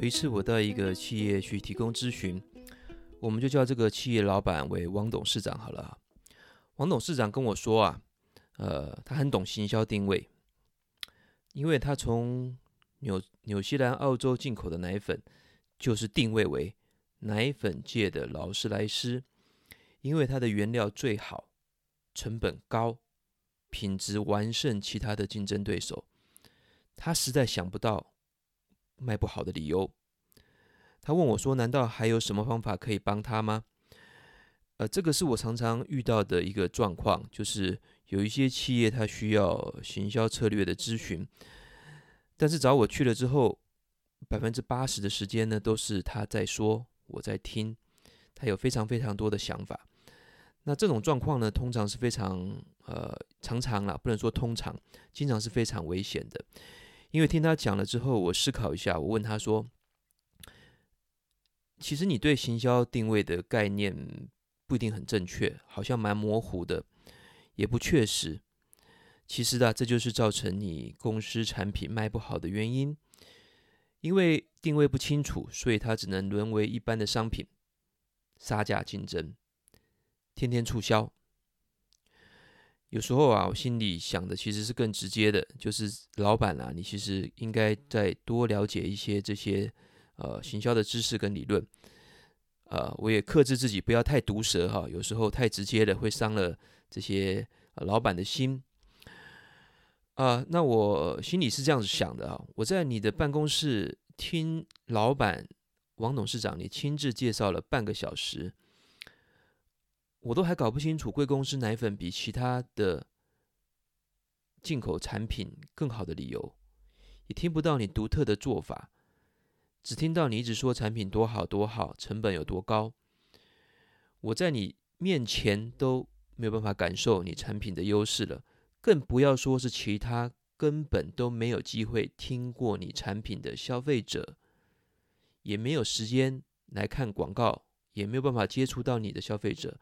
有一次，我到一个企业去提供咨询，我们就叫这个企业老板为王董事长好了。王董事长跟我说啊，呃，他很懂行销定位，因为他从纽纽西兰、澳洲进口的奶粉，就是定位为奶粉界的劳斯莱斯，因为它的原料最好，成本高，品质完胜其他的竞争对手。他实在想不到卖不好的理由。他问我说：“难道还有什么方法可以帮他吗？”呃，这个是我常常遇到的一个状况，就是有一些企业他需要行销策略的咨询，但是找我去了之后，百分之八十的时间呢都是他在说，我在听，他有非常非常多的想法。那这种状况呢，通常是非常呃常常啦，不能说通常，经常是非常危险的。因为听他讲了之后，我思考一下，我问他说：“其实你对行销定位的概念不一定很正确，好像蛮模糊的，也不确实。其实啊，这就是造成你公司产品卖不好的原因。因为定位不清楚，所以它只能沦为一般的商品，杀价竞争，天天促销。”有时候啊，我心里想的其实是更直接的，就是老板啊，你其实应该再多了解一些这些呃行销的知识跟理论。呃，我也克制自己不要太毒舌哈，有时候太直接的会伤了这些、老板的心。啊、那我心里是这样子想的啊，我在你的办公室听老板王董事长你亲自介绍了半个小时。我都还搞不清楚贵公司奶粉比其他的进口产品更好的理由，也听不到你独特的做法，只听到你一直说产品多好多好，成本有多高。我在你面前都没有办法感受你产品的优势了，更不要说是其他根本都没有机会听过你产品的消费者，也没有时间来看广告，也没有办法接触到你的消费者。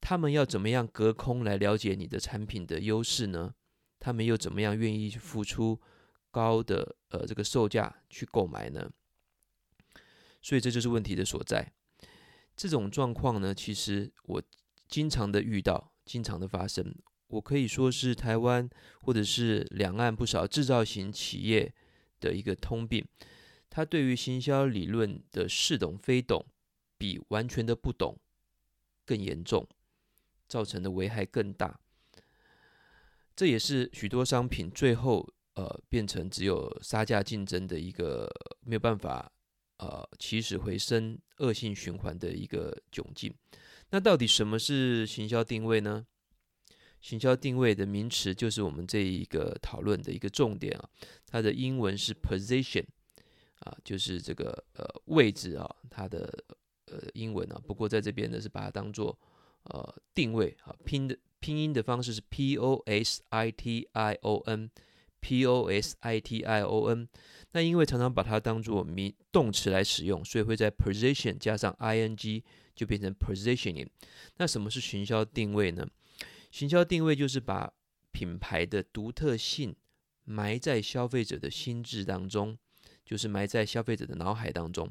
他们要怎么样隔空来了解你的产品的优势呢？他们又怎么样愿意去付出高的呃这个售价去购买呢？所以这就是问题的所在。这种状况呢，其实我经常的遇到，经常的发生。我可以说是台湾或者是两岸不少制造型企业的一个通病。他对于行销理论的似懂非懂，比完全的不懂更严重。造成的危害更大，这也是许多商品最后呃变成只有杀价竞争的一个没有办法呃起死回生恶性循环的一个窘境。那到底什么是行销定位呢？行销定位的名词就是我们这一个讨论的一个重点啊，它的英文是 position 啊，就是这个呃位置啊，它的呃英文啊，不过在这边呢是把它当做。呃，定位啊，拼的拼音的方式是 P O S I T I O N，P O S I T I O N。那因为常常把它当做名动词来使用，所以会在 position 加上 I N G 就变成 positioning。那什么是行销定位呢？行销定位就是把品牌的独特性埋在消费者的心智当中，就是埋在消费者的脑海当中，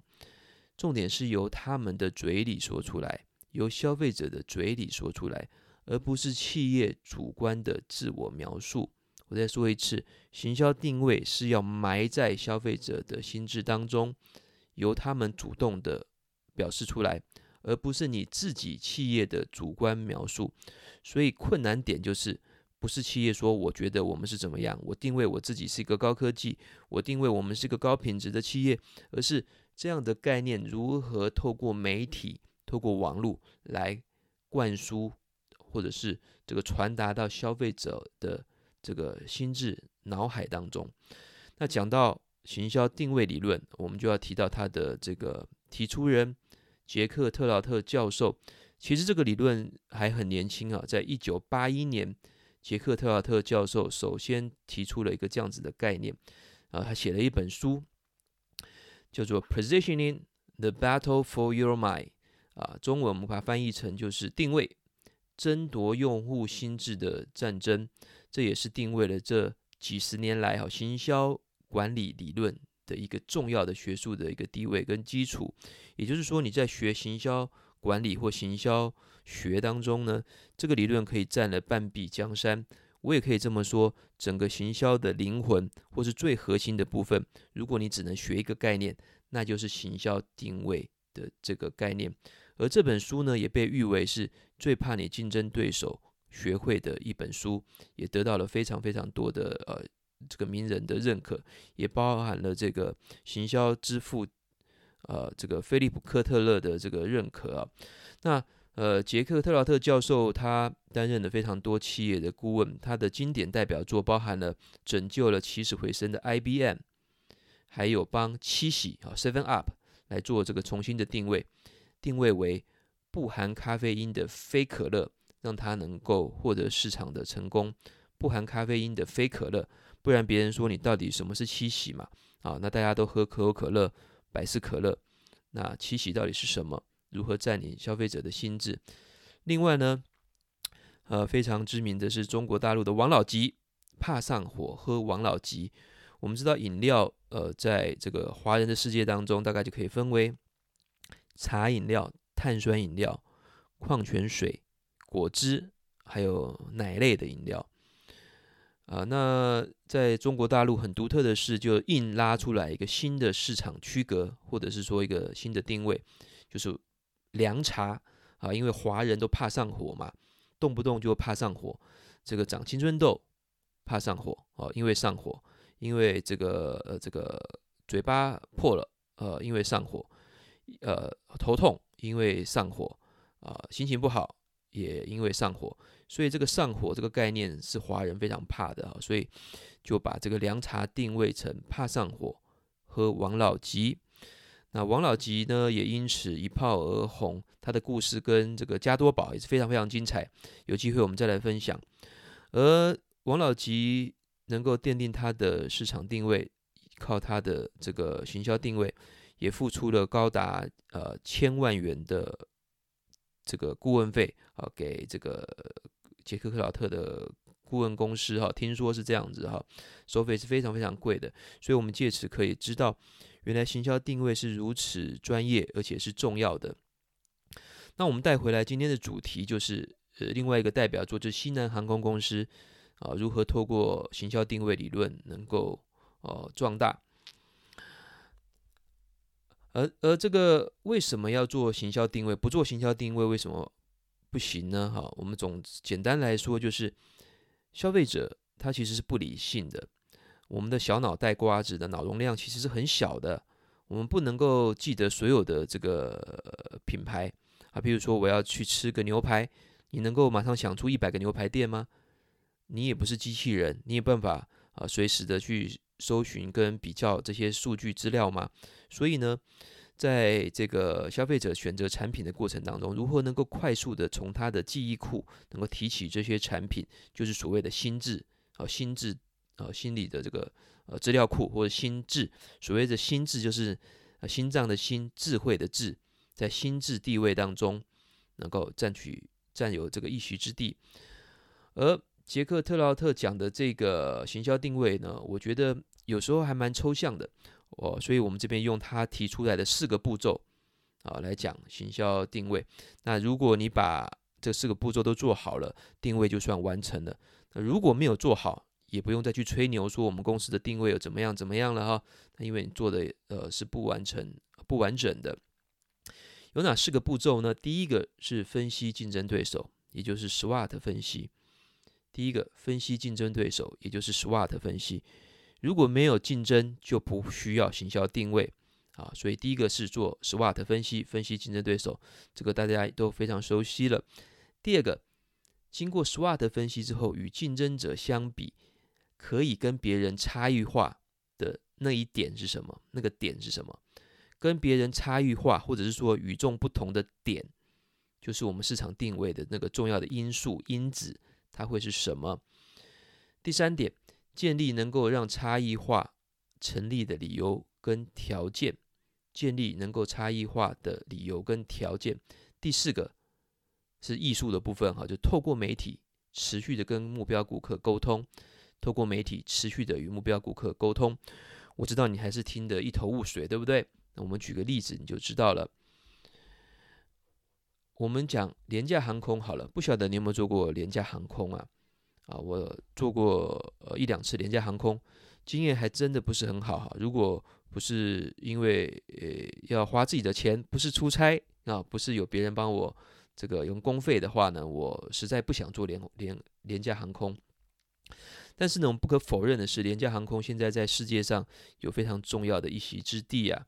重点是由他们的嘴里说出来。由消费者的嘴里说出来，而不是企业主观的自我描述。我再说一次，行销定位是要埋在消费者的心智当中，由他们主动的表示出来，而不是你自己企业的主观描述。所以困难点就是，不是企业说我觉得我们是怎么样，我定位我自己是一个高科技，我定位我们是一个高品质的企业，而是这样的概念如何透过媒体。透过网络来灌输，或者是这个传达到消费者的这个心智脑海当中。那讲到行销定位理论，我们就要提到他的这个提出人杰克特劳特教授。其实这个理论还很年轻啊，在一九八一年，杰克特劳特教授首先提出了一个这样子的概念啊，他写了一本书，叫做《Positioning: The Battle for Your Mind》。啊，中文我们把它翻译成就是定位，争夺用户心智的战争。这也是定位了这几十年来哈行销管理理论的一个重要的学术的一个地位跟基础。也就是说，你在学行销管理或行销学当中呢，这个理论可以占了半壁江山。我也可以这么说，整个行销的灵魂或是最核心的部分，如果你只能学一个概念，那就是行销定位的这个概念。而这本书呢，也被誉为是最怕你竞争对手学会的一本书，也得到了非常非常多的呃这个名人的认可，也包含了这个行销之父呃这个菲利普科特勒的这个认可啊。那呃杰克特劳特教授他担任了非常多企业的顾问，他的经典代表作包含了拯救了起死回生的 IBM，还有帮七喜啊 Seven Up 来做这个重新的定位。定位为不含咖啡因的非可乐，让它能够获得市场的成功。不含咖啡因的非可乐，不然别人说你到底什么是七喜嘛？啊，那大家都喝可口可乐、百事可乐，那七喜到底是什么？如何占领消费者的心智？另外呢，呃，非常知名的是中国大陆的王老吉，怕上火喝王老吉。我们知道饮料，呃，在这个华人的世界当中，大概就可以分为。茶饮料、碳酸饮料、矿泉水、果汁，还有奶类的饮料，啊，那在中国大陆很独特的是，就硬拉出来一个新的市场区隔，或者是说一个新的定位，就是凉茶啊，因为华人都怕上火嘛，动不动就怕上火，这个长青春痘怕上火哦，因为上火，因为这个呃这个嘴巴破了，呃，因为上火。呃，头痛，因为上火啊，心情不好也因为上火，所以这个上火这个概念是华人非常怕的啊，所以就把这个凉茶定位成怕上火，喝王老吉。那王老吉呢，也因此一炮而红，他的故事跟这个加多宝也是非常非常精彩，有机会我们再来分享。而王老吉能够奠定他的市场定位，靠他的这个行销定位。也付出了高达呃千万元的这个顾问费啊，给这个杰克克劳特的顾问公司哈，听说是这样子哈，收费是非常非常贵的，所以我们借此可以知道，原来行销定位是如此专业，而且是重要的。那我们带回来今天的主题就是呃另外一个代表作，就是西南航空公司啊，如何透过行销定位理论能够呃壮大。而而这个为什么要做行销定位？不做行销定位为什么不行呢？哈，我们总简单来说就是，消费者他其实是不理性的，我们的小脑袋瓜子的脑容量其实是很小的，我们不能够记得所有的这个品牌啊。比如说我要去吃个牛排，你能够马上想出一百个牛排店吗？你也不是机器人，你有办法啊随时的去。搜寻跟比较这些数据资料吗？所以呢，在这个消费者选择产品的过程当中，如何能够快速的从他的记忆库能够提起这些产品，就是所谓的心智啊，心智啊，心理的这个呃资料库或者心智。所谓的心智就是心脏的心，智慧的智，在心智地位当中能够占据占有这个一席之地，而。杰克特劳特讲的这个行销定位呢，我觉得有时候还蛮抽象的哦，所以我们这边用他提出来的四个步骤啊来讲行销定位。那如果你把这四个步骤都做好了，定位就算完成了。那如果没有做好，也不用再去吹牛说我们公司的定位有怎么样怎么样了哈。那因为你做的呃是不完成、不完整的。有哪四个步骤呢？第一个是分析竞争对手，也就是 SWOT 分析。第一个，分析竞争对手，也就是 SWOT 分析。如果没有竞争，就不需要行销定位啊。所以第一个是做 SWOT 分析，分析竞争对手，这个大家都非常熟悉了。第二个，经过 SWOT 分析之后，与竞争者相比，可以跟别人差异化的那一点是什么？那个点是什么？跟别人差异化，或者是说与众不同的点，就是我们市场定位的那个重要的因素因子。它会是什么？第三点，建立能够让差异化成立的理由跟条件，建立能够差异化的理由跟条件。第四个是艺术的部分哈，就透过媒体持续的跟目标顾客沟通，透过媒体持续的与目标顾客沟通。我知道你还是听得一头雾水，对不对？那我们举个例子，你就知道了。我们讲廉价航空好了，不晓得你有没有做过廉价航空啊？啊，我做过呃一两次廉价航空，经验还真的不是很好哈。如果不是因为呃要花自己的钱，不是出差啊，不是有别人帮我这个用公费的话呢，我实在不想做廉廉廉价航空。但是呢，我们不可否认的是，廉价航空现在在世界上有非常重要的一席之地啊。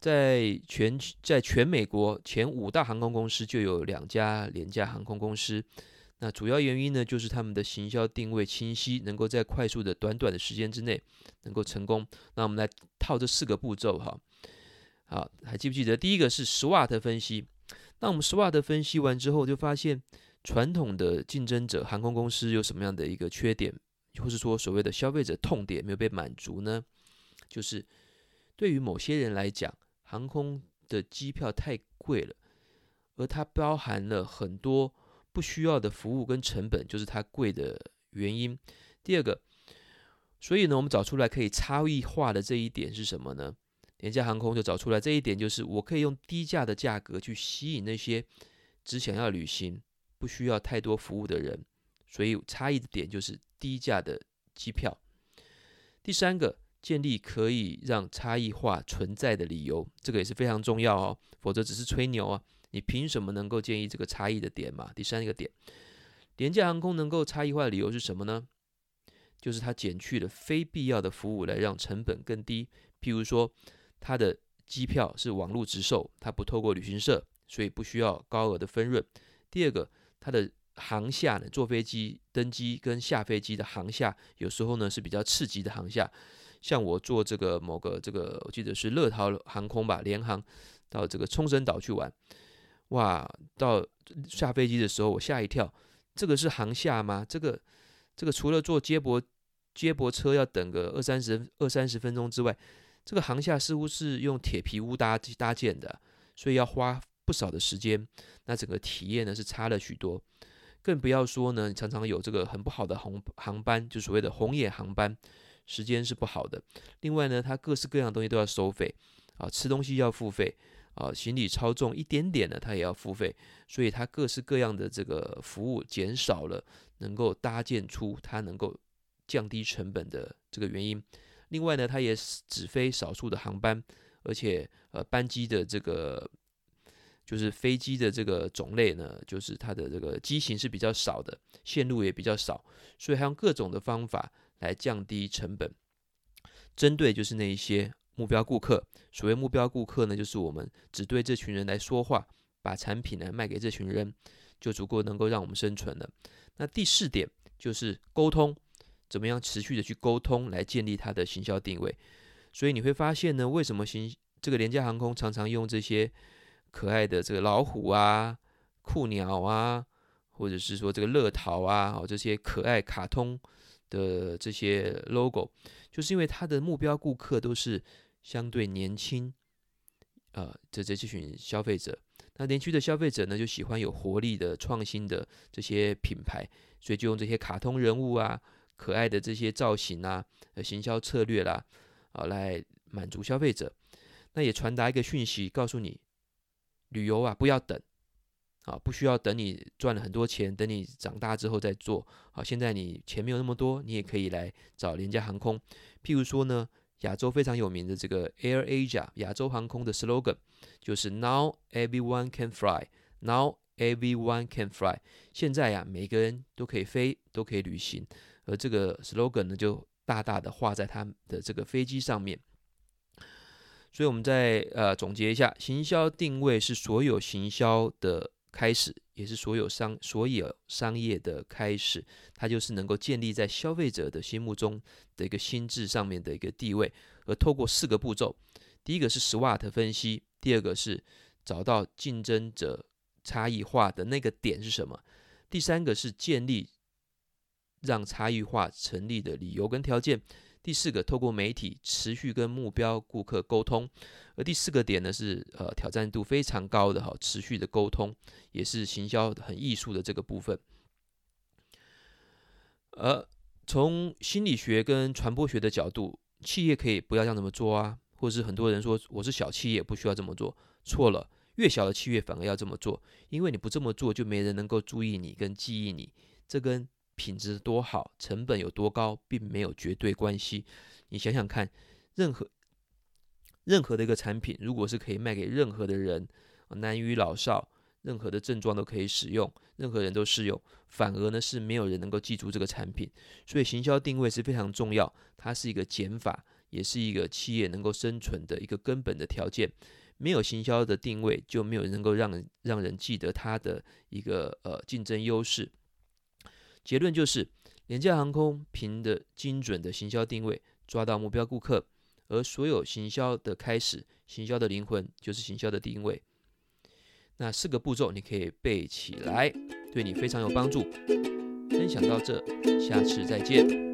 在全在全美国前五大航空公司就有两家廉价航空公司。那主要原因呢，就是他们的行销定位清晰，能够在快速的短短的时间之内能够成功。那我们来套这四个步骤哈。好，还记不记得第一个是 SWOT 分析？那我们 SWOT 分析完之后，就发现。传统的竞争者航空公司有什么样的一个缺点，或是说所谓的消费者痛点没有被满足呢？就是对于某些人来讲，航空的机票太贵了，而它包含了很多不需要的服务跟成本，就是它贵的原因。第二个，所以呢，我们找出来可以差异化的这一点是什么呢？廉价航空就找出来这一点，就是我可以用低价的价格去吸引那些只想要旅行。不需要太多服务的人，所以差异的点就是低价的机票。第三个，建立可以让差异化存在的理由，这个也是非常重要哦，否则只是吹牛啊！你凭什么能够建议这个差异的点嘛？第三个点，廉价航空能够差异化的理由是什么呢？就是它减去了非必要的服务，来让成本更低。譬如说，它的机票是网络直售，它不透过旅行社，所以不需要高额的分润。第二个。它的航下呢，坐飞机登机跟下飞机的航下，有时候呢是比较刺激的航下。像我坐这个某个这个，我记得是乐桃航空吧，联航到这个冲绳岛去玩，哇，到下飞机的时候我吓一跳，这个是航厦吗？这个这个除了坐接驳接驳车要等个二三十二三十分钟之外，这个航厦似乎是用铁皮屋搭搭建的，所以要花。不少的时间，那整个体验呢是差了许多，更不要说呢，常常有这个很不好的航航班，就所谓的红眼航班，时间是不好的。另外呢，它各式各样的东西都要收费啊，吃东西要付费啊，行李超重一点点的它也要付费，所以它各式各样的这个服务减少了，能够搭建出它能够降低成本的这个原因。另外呢，它也只飞少数的航班，而且呃班机的这个。就是飞机的这个种类呢，就是它的这个机型是比较少的，线路也比较少，所以它用各种的方法来降低成本。针对就是那一些目标顾客，所谓目标顾客呢，就是我们只对这群人来说话，把产品呢卖给这群人，就足够能够让我们生存了。那第四点就是沟通，怎么样持续的去沟通来建立它的行销定位。所以你会发现呢，为什么行这个廉价航空常常用这些。可爱的这个老虎啊、酷鸟啊，或者是说这个乐淘啊，哦，这些可爱卡通的这些 logo，就是因为它的目标顾客都是相对年轻，呃，这这这群消费者。那年轻的消费者呢，就喜欢有活力的、创新的这些品牌，所以就用这些卡通人物啊、可爱的这些造型啊、行销策略啦，啊，来满足消费者。那也传达一个讯息，告诉你。旅游啊，不要等，啊，不需要等你赚了很多钱，等你长大之后再做。好，现在你钱没有那么多，你也可以来找廉价航空。譬如说呢，亚洲非常有名的这个 Air Asia 亚洲航空的 slogan 就是 Now everyone can fly. Now everyone can fly. 现在呀，每个人都可以飞，都可以旅行。而这个 slogan 呢，就大大的画在他的这个飞机上面。所以，我们再呃总结一下，行销定位是所有行销的开始，也是所有商所有商业的开始。它就是能够建立在消费者的心目中的一个心智上面的一个地位。而透过四个步骤，第一个是 SWOT 分析，第二个是找到竞争者差异化的那个点是什么，第三个是建立让差异化成立的理由跟条件。第四个，透过媒体持续跟目标顾客沟通，而第四个点呢是呃挑战度非常高的哈，持续的沟通也是行销很艺术的这个部分。而从心理学跟传播学的角度，企业可以不要这样这么做啊，或者是很多人说我是小企业不需要这么做，错了，越小的企业反而要这么做，因为你不这么做，就没人能够注意你跟记忆你，这跟品质多好、成本有多高，并没有绝对关系。你想想看，任何任何的一个产品，如果是可以卖给任何的人，男女老少，任何的症状都可以使用，任何人都适用，反而呢是没有人能够记住这个产品。所以行销定位是非常重要，它是一个减法，也是一个企业能够生存的一个根本的条件。没有行销的定位，就没有能够让人让人记得它的一个呃竞争优势。结论就是，廉价航空凭的精准的行销定位，抓到目标顾客，而所有行销的开始，行销的灵魂就是行销的定位。那四个步骤你可以背起来，对你非常有帮助。分享到这，下次再见。